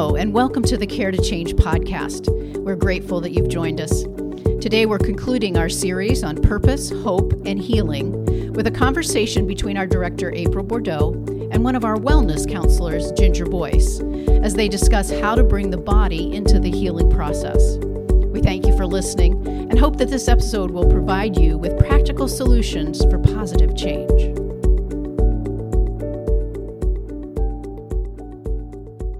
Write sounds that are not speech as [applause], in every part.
And welcome to the Care to Change podcast. We're grateful that you've joined us. Today, we're concluding our series on purpose, hope, and healing with a conversation between our director, April Bordeaux, and one of our wellness counselors, Ginger Boyce, as they discuss how to bring the body into the healing process. We thank you for listening and hope that this episode will provide you with practical solutions for positive change.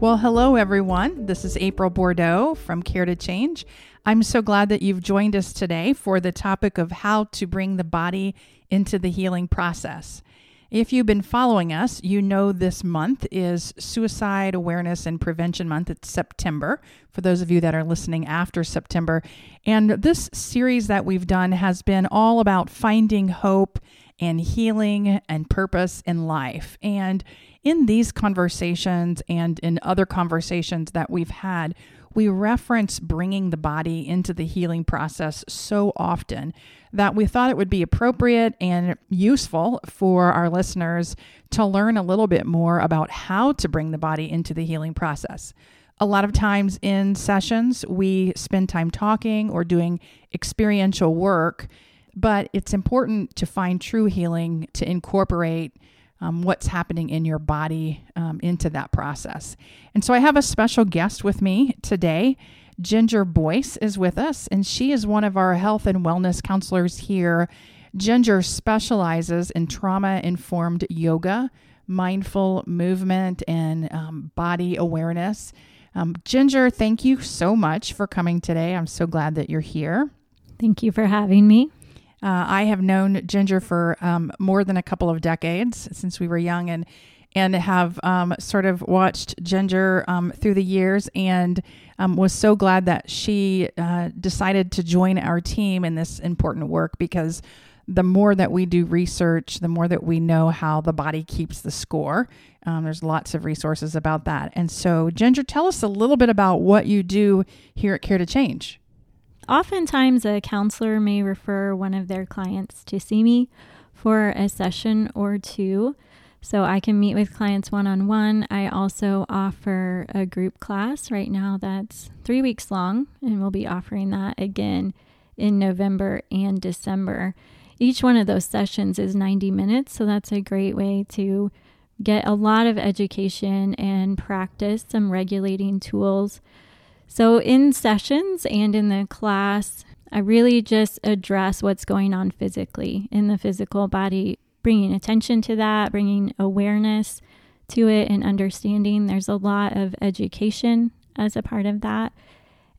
Well, hello, everyone. This is April Bordeaux from Care to Change. I'm so glad that you've joined us today for the topic of how to bring the body into the healing process. If you've been following us, you know this month is Suicide Awareness and Prevention Month. It's September, for those of you that are listening after September. And this series that we've done has been all about finding hope and healing and purpose in life. And in these conversations and in other conversations that we've had, we reference bringing the body into the healing process so often that we thought it would be appropriate and useful for our listeners to learn a little bit more about how to bring the body into the healing process. A lot of times in sessions, we spend time talking or doing experiential work, but it's important to find true healing to incorporate um, what's happening in your body um, into that process. And so I have a special guest with me today. Ginger Boyce is with us, and she is one of our health and wellness counselors here. Ginger specializes in trauma informed yoga, mindful movement, and um, body awareness. Um, Ginger, thank you so much for coming today. I'm so glad that you're here. Thank you for having me. Uh, I have known Ginger for um, more than a couple of decades since we were young, and and have um, sort of watched Ginger um, through the years, and um, was so glad that she uh, decided to join our team in this important work because the more that we do research, the more that we know how the body keeps the score. Um, there's lots of resources about that, and so Ginger, tell us a little bit about what you do here at Care to Change. Oftentimes, a counselor may refer one of their clients to see me for a session or two. So I can meet with clients one on one. I also offer a group class right now that's three weeks long, and we'll be offering that again in November and December. Each one of those sessions is 90 minutes, so that's a great way to get a lot of education and practice some regulating tools so, in sessions and in the class, I really just address what's going on physically in the physical body, bringing attention to that, bringing awareness to it, and understanding. There's a lot of education as a part of that,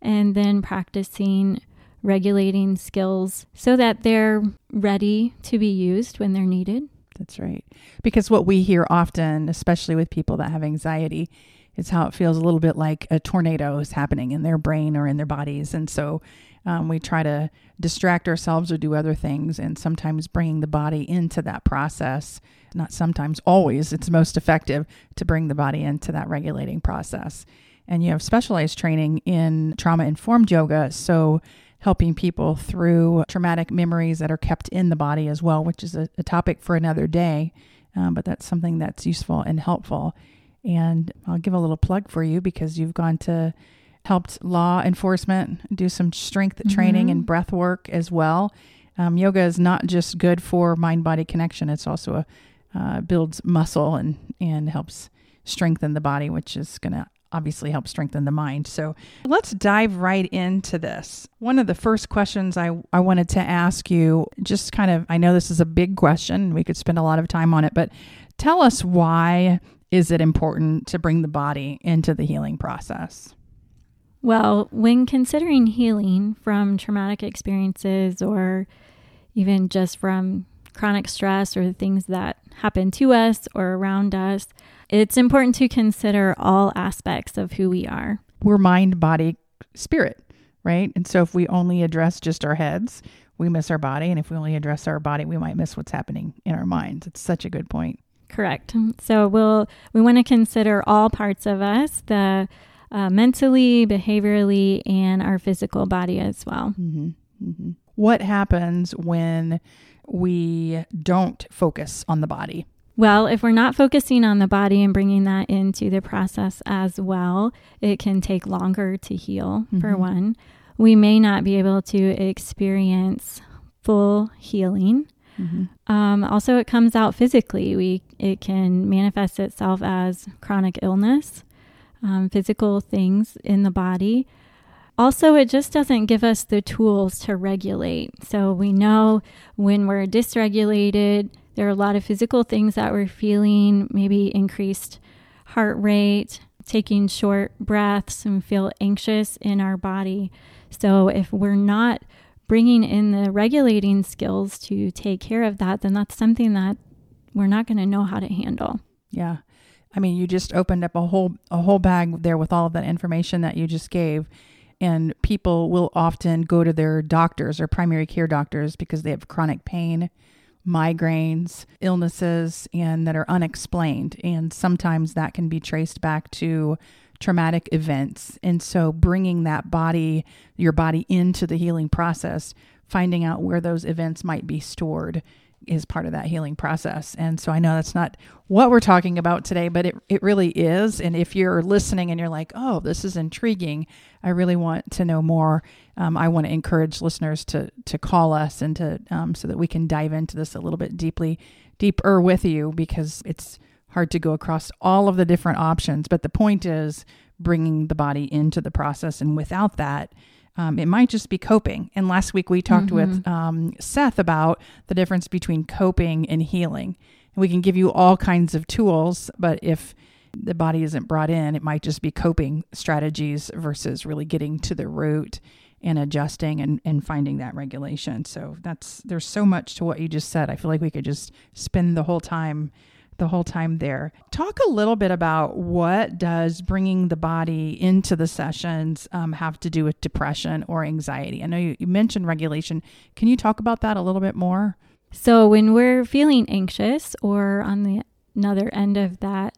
and then practicing regulating skills so that they're ready to be used when they're needed. That's right. Because what we hear often, especially with people that have anxiety, is how it feels a little bit like a tornado is happening in their brain or in their bodies. And so um, we try to distract ourselves or do other things, and sometimes bringing the body into that process, not sometimes, always, it's most effective to bring the body into that regulating process. And you have specialized training in trauma informed yoga. So helping people through traumatic memories that are kept in the body as well, which is a, a topic for another day. Um, but that's something that's useful and helpful. And I'll give a little plug for you because you've gone to helped law enforcement do some strength mm-hmm. training and breath work as well. Um, yoga is not just good for mind body connection; it's also a uh, builds muscle and and helps strengthen the body, which is going to obviously help strengthen the mind. So let's dive right into this. One of the first questions I, I wanted to ask you, just kind of, I know this is a big question, we could spend a lot of time on it, but tell us why is it important to bring the body into the healing process? Well, when considering healing from traumatic experiences or even just from chronic stress or things that happen to us or around us, it's important to consider all aspects of who we are. We're mind, body, spirit, right? And so if we only address just our heads, we miss our body. And if we only address our body, we might miss what's happening in our minds. It's such a good point. Correct. So we'll we want to consider all parts of us, the uh, mentally, behaviorally, and our physical body as well. Mm-hmm. Mm-hmm. What happens when we don't focus on the body? Well, if we're not focusing on the body and bringing that into the process as well, it can take longer to heal, mm-hmm. for one. We may not be able to experience full healing. Mm-hmm. Um, also, it comes out physically. We it can manifest itself as chronic illness, um, physical things in the body. Also, it just doesn't give us the tools to regulate. So we know when we're dysregulated, there are a lot of physical things that we're feeling, maybe increased heart rate, taking short breaths, and feel anxious in our body. So, if we're not bringing in the regulating skills to take care of that, then that's something that we're not going to know how to handle. Yeah. I mean, you just opened up a whole a whole bag there with all of that information that you just gave. And people will often go to their doctors or primary care doctors because they have chronic pain migraines, illnesses, and that are unexplained. And sometimes that can be traced back to traumatic events. And so bringing that body, your body into the healing process, finding out where those events might be stored is part of that healing process. And so I know that's not what we're talking about today, but it, it really is. And if you're listening and you're like, oh, this is intriguing, I really want to know more. Um, I want to encourage listeners to to call us and to um, so that we can dive into this a little bit deeply, deeper with you because it's hard to go across all of the different options. But the point is bringing the body into the process, and without that, um, it might just be coping. And last week we talked mm-hmm. with um, Seth about the difference between coping and healing. And we can give you all kinds of tools, but if the body isn't brought in, it might just be coping strategies versus really getting to the root and adjusting and, and finding that regulation. So that's there's so much to what you just said. I feel like we could just spend the whole time the whole time there. Talk a little bit about what does bringing the body into the sessions um, have to do with depression or anxiety? I know you, you mentioned regulation. Can you talk about that a little bit more? So when we're feeling anxious or on the another end of that,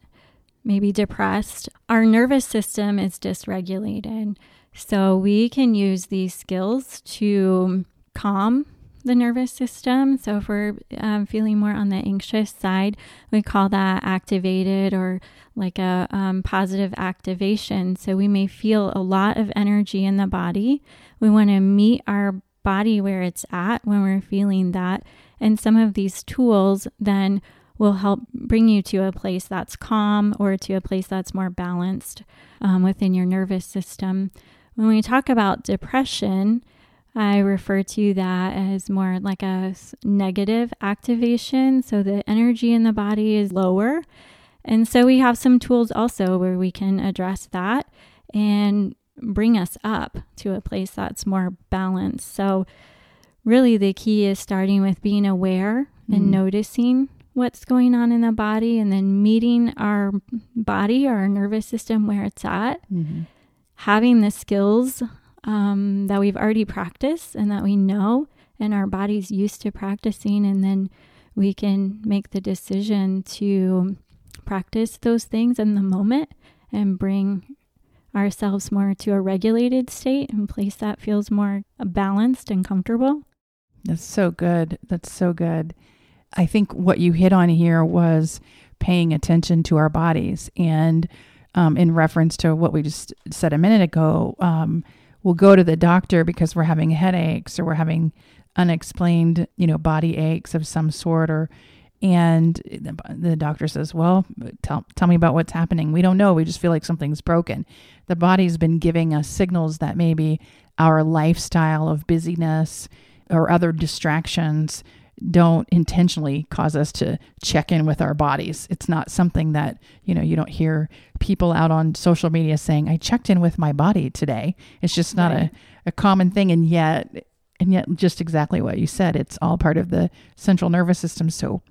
maybe depressed, our nervous system is dysregulated. So we can use these skills to calm the nervous system. So if we're um, feeling more on the anxious side, we call that activated or like a um, positive activation. So we may feel a lot of energy in the body. We want to meet our body where it's at when we're feeling that. And some of these tools then will help bring you to a place that's calm or to a place that's more balanced um, within your nervous system. When we talk about depression, I refer to that as more like a negative activation. So the energy in the body is lower. And so we have some tools also where we can address that and bring us up to a place that's more balanced. So, really, the key is starting with being aware mm. and noticing what's going on in the body and then meeting our body our nervous system where it's at. Mm-hmm. Having the skills um, that we've already practiced and that we know and our body's used to practicing. And then we can make the decision to practice those things in the moment and bring ourselves more to a regulated state and place that feels more balanced and comfortable. That's so good. That's so good. I think what you hit on here was paying attention to our bodies. And um, in reference to what we just said a minute ago, um, we'll go to the doctor because we're having headaches or we're having unexplained, you know, body aches of some sort or and the, doctor says, "Well, tell tell me about what's happening." We don't know. We just feel like something's broken. The body's been giving us signals that maybe our lifestyle of busyness or other distractions don't intentionally cause us to check in with our bodies. It's not something that, you know, you don't hear people out on social media saying, I checked in with my body today. It's just not right. a, a common thing. And yet, and yet just exactly what you said, it's all part of the central nervous system. So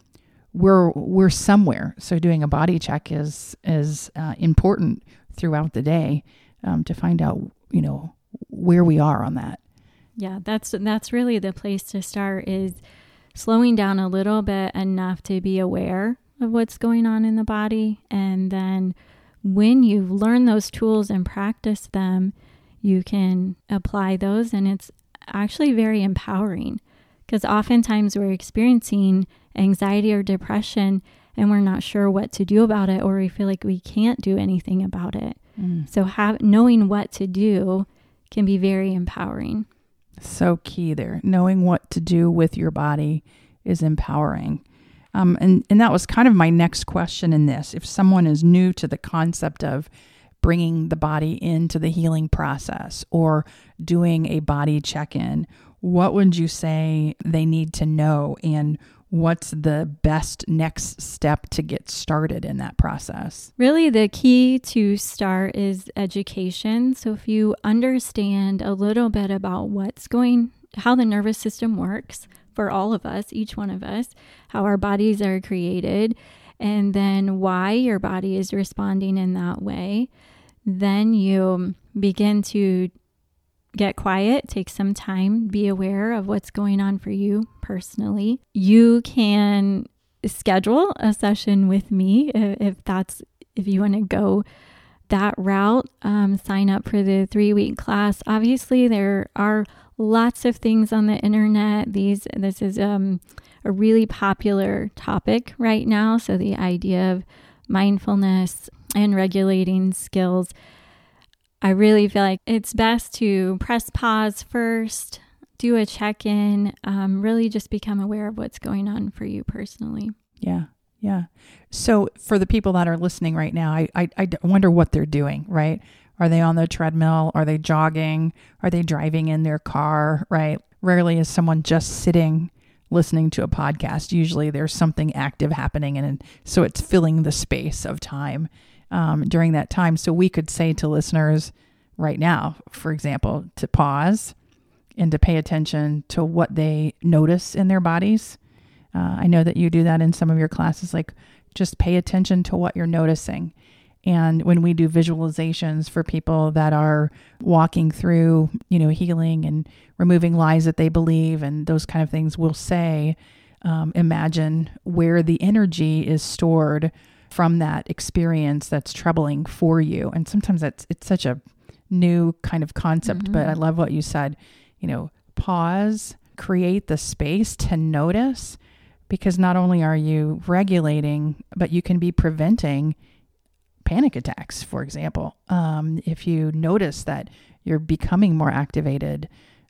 we're, we're somewhere. So doing a body check is, is uh, important throughout the day um, to find out, you know, where we are on that. Yeah, that's, that's really the place to start is, slowing down a little bit enough to be aware of what's going on in the body. And then when you've learned those tools and practice them, you can apply those. And it's actually very empowering because oftentimes we're experiencing anxiety or depression and we're not sure what to do about it or we feel like we can't do anything about it. Mm. So have knowing what to do can be very empowering. So key there. Knowing what to do with your body is empowering. Um, and, and that was kind of my next question in this. If someone is new to the concept of bringing the body into the healing process or doing a body check in, what would you say they need to know? And what's the best next step to get started in that process? Really, the key to start is education. So, if you understand a little bit about what's going, how the nervous system works for all of us, each one of us, how our bodies are created, and then why your body is responding in that way, then you begin to get quiet, take some time, be aware of what's going on for you personally. You can schedule a session with me if that's if you want to go that route. Um, sign up for the three week class. Obviously, there are lots of things on the internet. These this is um, a really popular topic right now. So the idea of mindfulness and regulating skills I really feel like it's best to press pause first, do a check in, um, really just become aware of what's going on for you personally. Yeah. Yeah. So for the people that are listening right now, I, I, I wonder what they're doing, right? Are they on the treadmill? Are they jogging? Are they driving in their car, right? Rarely is someone just sitting listening to a podcast. Usually there's something active happening. And so it's filling the space of time um, during that time. So we could say to listeners right now, for example, to pause and to pay attention to what they notice in their bodies. Uh, I know that you do that in some of your classes, like just pay attention to what you're noticing. And when we do visualizations for people that are walking through, you know, healing and removing lies that they believe and those kind of things, we'll say, um, imagine where the energy is stored from that experience that's troubling for you. And sometimes that's it's such a new kind of concept, mm-hmm. but I love what you said. You know, pause, create the space to notice because not only are you regulating, but you can be preventing panic attacks, for example. Um, if you notice that you're becoming more activated.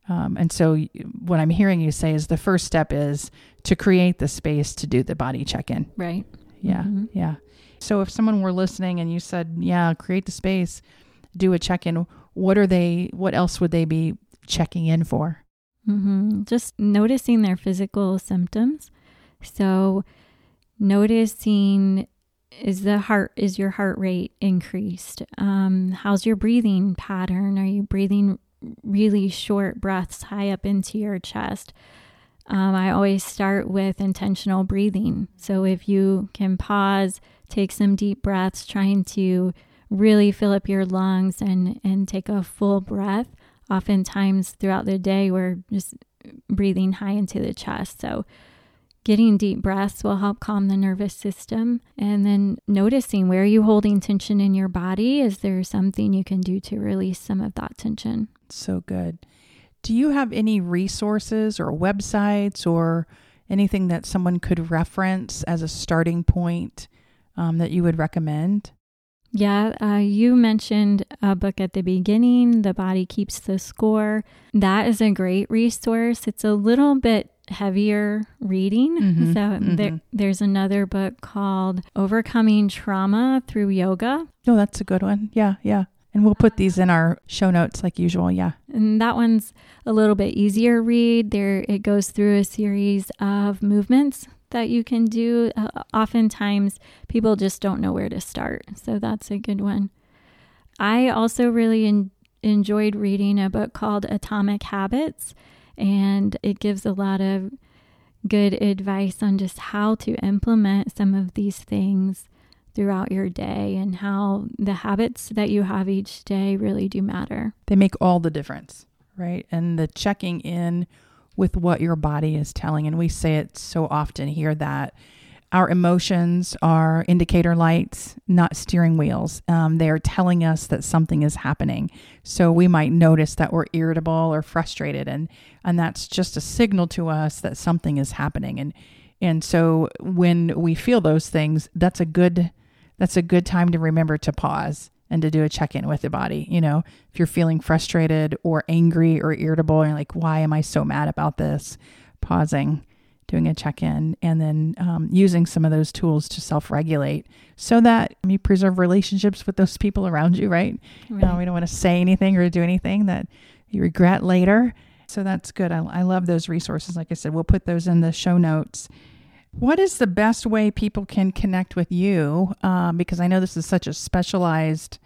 Um, and so, what I'm hearing you say is the first step is to create the space to do the body check in. Right. Yeah. Mm-hmm. Yeah. So if someone were listening and you said, "Yeah, create the space, do a check-in," what are they? What else would they be checking in for? Mm-hmm. Just noticing their physical symptoms. So noticing is the heart is your heart rate increased? Um, how's your breathing pattern? Are you breathing really short breaths high up into your chest? Um, I always start with intentional breathing. So if you can pause, take some deep breaths, trying to really fill up your lungs and, and take a full breath. Oftentimes throughout the day, we're just breathing high into the chest. So, getting deep breaths will help calm the nervous system. And then noticing where are you holding tension in your body? Is there something you can do to release some of that tension? So good. Do you have any resources or websites or anything that someone could reference as a starting point um, that you would recommend? Yeah, uh, you mentioned a book at the beginning, The Body Keeps the Score. That is a great resource. It's a little bit heavier reading. Mm-hmm, [laughs] so mm-hmm. There, there's another book called Overcoming Trauma Through Yoga. Oh, that's a good one. Yeah, yeah. And we'll put these in our show notes like usual. Yeah. And that one's a little bit easier read. There it goes through a series of movements that you can do. Uh, oftentimes, people just don't know where to start. So that's a good one. I also really en- enjoyed reading a book called Atomic Habits, and it gives a lot of good advice on just how to implement some of these things throughout your day and how the habits that you have each day really do matter. They make all the difference, right? And the checking in with what your body is telling. And we say it so often here that our emotions are indicator lights, not steering wheels. Um, they are telling us that something is happening. So we might notice that we're irritable or frustrated, and and that's just a signal to us that something is happening. And And so when we feel those things, that's a good that's a good time to remember to pause and to do a check-in with the body. You know, if you're feeling frustrated or angry or irritable and you're like, why am I so mad about this? Pausing, doing a check-in, and then um, using some of those tools to self-regulate so that you preserve relationships with those people around you, right? right. Uh, we don't want to say anything or do anything that you regret later. So that's good. I, I love those resources. Like I said, we'll put those in the show notes. What is the best way people can connect with you? Um, because I know this is such a specialized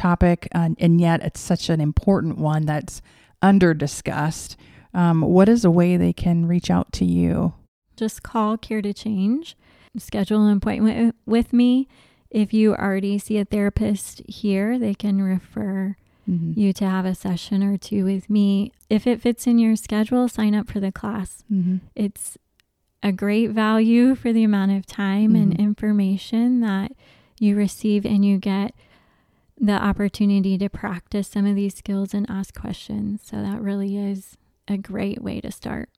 topic, uh, and yet it's such an important one that's under discussed. Um, what is a way they can reach out to you? Just call Care to Change, schedule an appointment with me. If you already see a therapist here, they can refer mm-hmm. you to have a session or two with me. If it fits in your schedule, sign up for the class. Mm-hmm. It's a great value for the amount of time mm-hmm. and information that you receive, and you get the opportunity to practice some of these skills and ask questions. So, that really is a great way to start.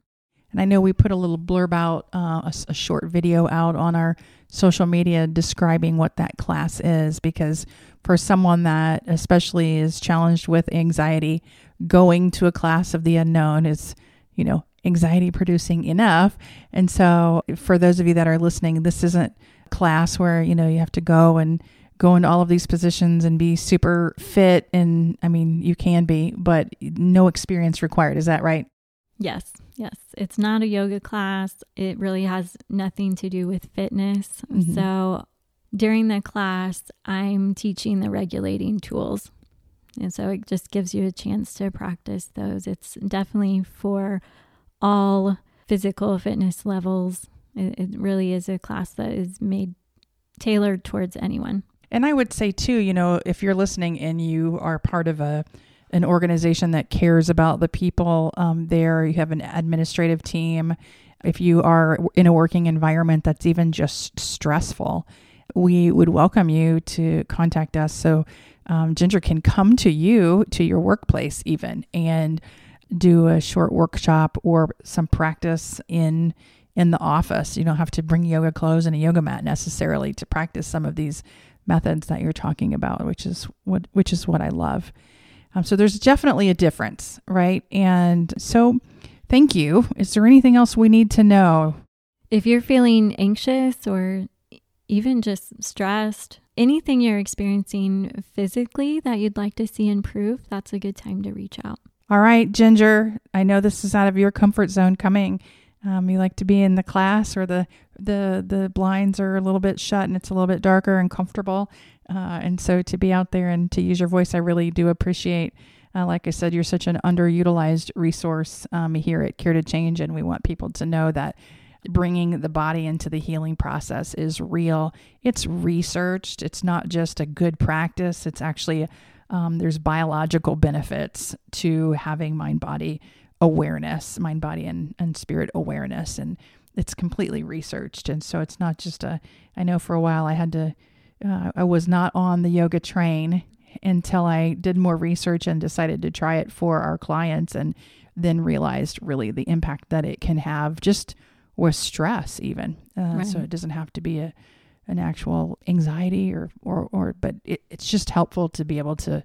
And I know we put a little blurb out, uh, a, a, short video out on our social media describing what that class is, because for someone that especially is challenged with anxiety, going to a class of the unknown is, you know, anxiety producing enough. And so for those of you that are listening, this isn't class where, you know, you have to go and go into all of these positions and be super fit and I mean, you can be, but no experience required. Is that right? Yes. Yes. It's not a yoga class. It really has nothing to do with fitness. Mm-hmm. So during the class, I'm teaching the regulating tools. And so it just gives you a chance to practice those. It's definitely for all physical fitness levels. It, it really is a class that is made tailored towards anyone. And I would say too, you know, if you're listening and you are part of a an organization that cares about the people um, there, you have an administrative team. If you are in a working environment that's even just stressful, we would welcome you to contact us so um, Ginger can come to you to your workplace even and do a short workshop or some practice in in the office. You don't have to bring yoga clothes and a yoga mat necessarily to practice some of these methods that you're talking about, which is what which is what I love. Um, so there's definitely a difference, right? And so, thank you. Is there anything else we need to know? If you're feeling anxious or even just stressed, anything you're experiencing physically that you'd like to see improve, that's a good time to reach out. All right, Ginger, I know this is out of your comfort zone coming. Um, you like to be in the class or the the the blinds are a little bit shut and it's a little bit darker and comfortable. Uh, and so to be out there and to use your voice, I really do appreciate. Uh, like I said, you're such an underutilized resource um, here at Care to Change, and we want people to know that bringing the body into the healing process is real. It's researched. It's not just a good practice. It's actually um, there's biological benefits to having mind body awareness, mind body and, and spirit awareness. And it's completely researched. And so it's not just a, I know for a while I had to, uh, I was not on the yoga train until I did more research and decided to try it for our clients and then realized really the impact that it can have just with stress even. Uh, right. So it doesn't have to be a, an actual anxiety or or or but it, it's just helpful to be able to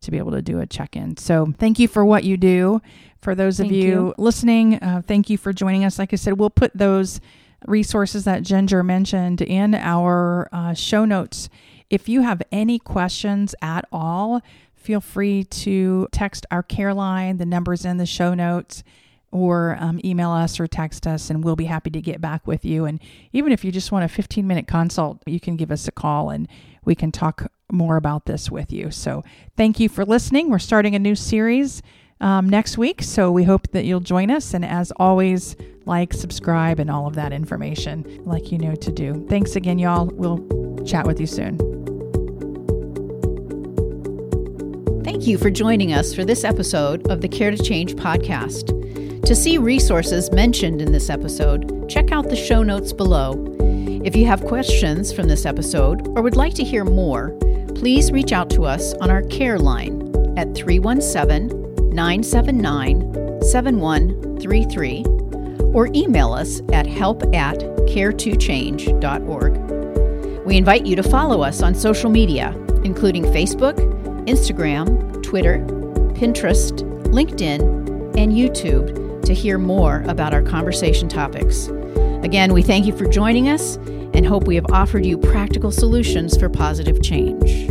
to be able to do a check-in. So thank you for what you do. For those thank of you, you. listening, uh, thank you for joining us. Like I said, we'll put those resources that Ginger mentioned in our uh, show notes. If you have any questions at all, feel free to text our care line. The number's in the show notes or um, email us or text us, and we'll be happy to get back with you. And even if you just want a 15 minute consult, you can give us a call and we can talk more about this with you. So, thank you for listening. We're starting a new series um, next week, so we hope that you'll join us. And as always, like, subscribe, and all of that information, like you know to do. Thanks again, y'all. We'll chat with you soon. Thank you for joining us for this episode of the Care to Change podcast. To see resources mentioned in this episode, check out the show notes below. If you have questions from this episode or would like to hear more, please reach out to us on our care line at 317 979 7133 or email us at help at care2change.org. We invite you to follow us on social media, including Facebook, Instagram, Twitter, Pinterest, LinkedIn, and YouTube to hear more about our conversation topics. Again, we thank you for joining us and hope we have offered you practical solutions for positive change.